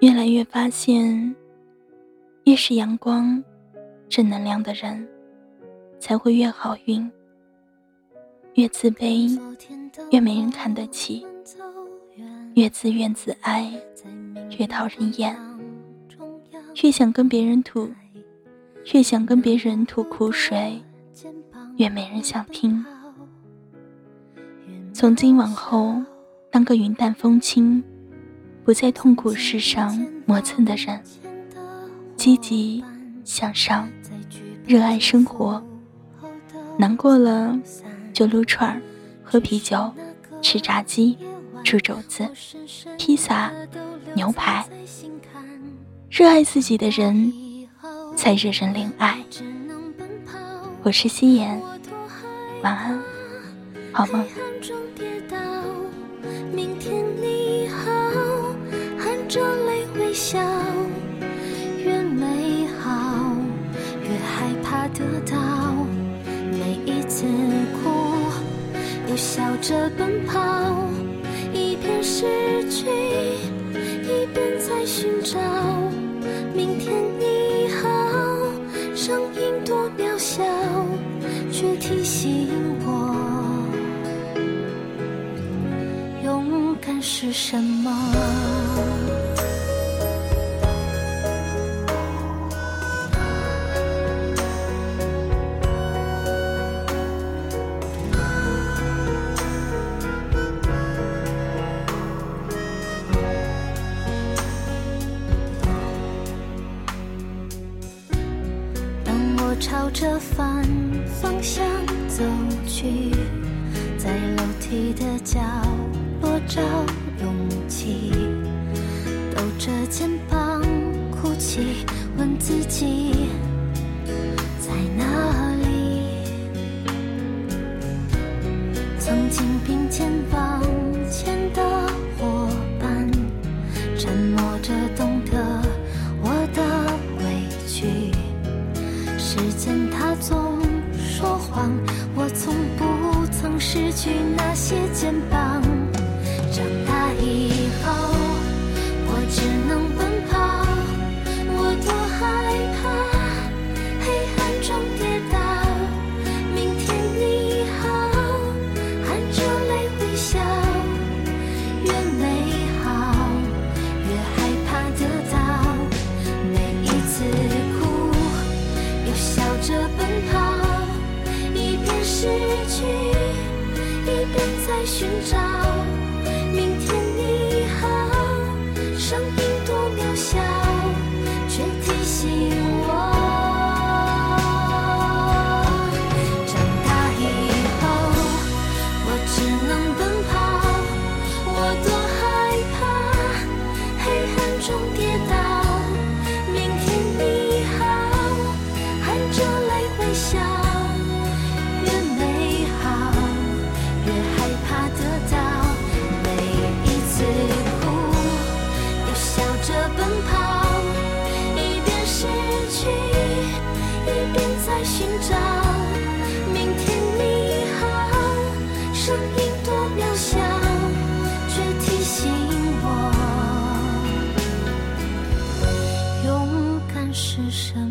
越来越发现，越是阳光、正能量的人，才会越好运。越自卑，越没人看得起；越自怨自艾，越讨人厌。越想跟别人吐，越想跟别人吐苦水，越没人想听。从今往后，当个云淡风轻。不在痛苦事上磨蹭的人，积极向上，热爱生活。难过了就撸串儿、喝啤酒、吃炸鸡、煮肘子、披萨、牛排。热爱自己的人，才惹人怜爱。我是夕颜，晚安，好梦。着泪微笑，越美好越害怕得到。每一次哭，又笑着奔跑，一边失去，一边在寻找。笑，却提醒我，勇敢是什么。朝着反方向走去，在楼梯的角落找勇气，抖着肩膀哭泣，问自时间它总说谎，我从不曾失去那些肩膀。长大以后，寻找。山，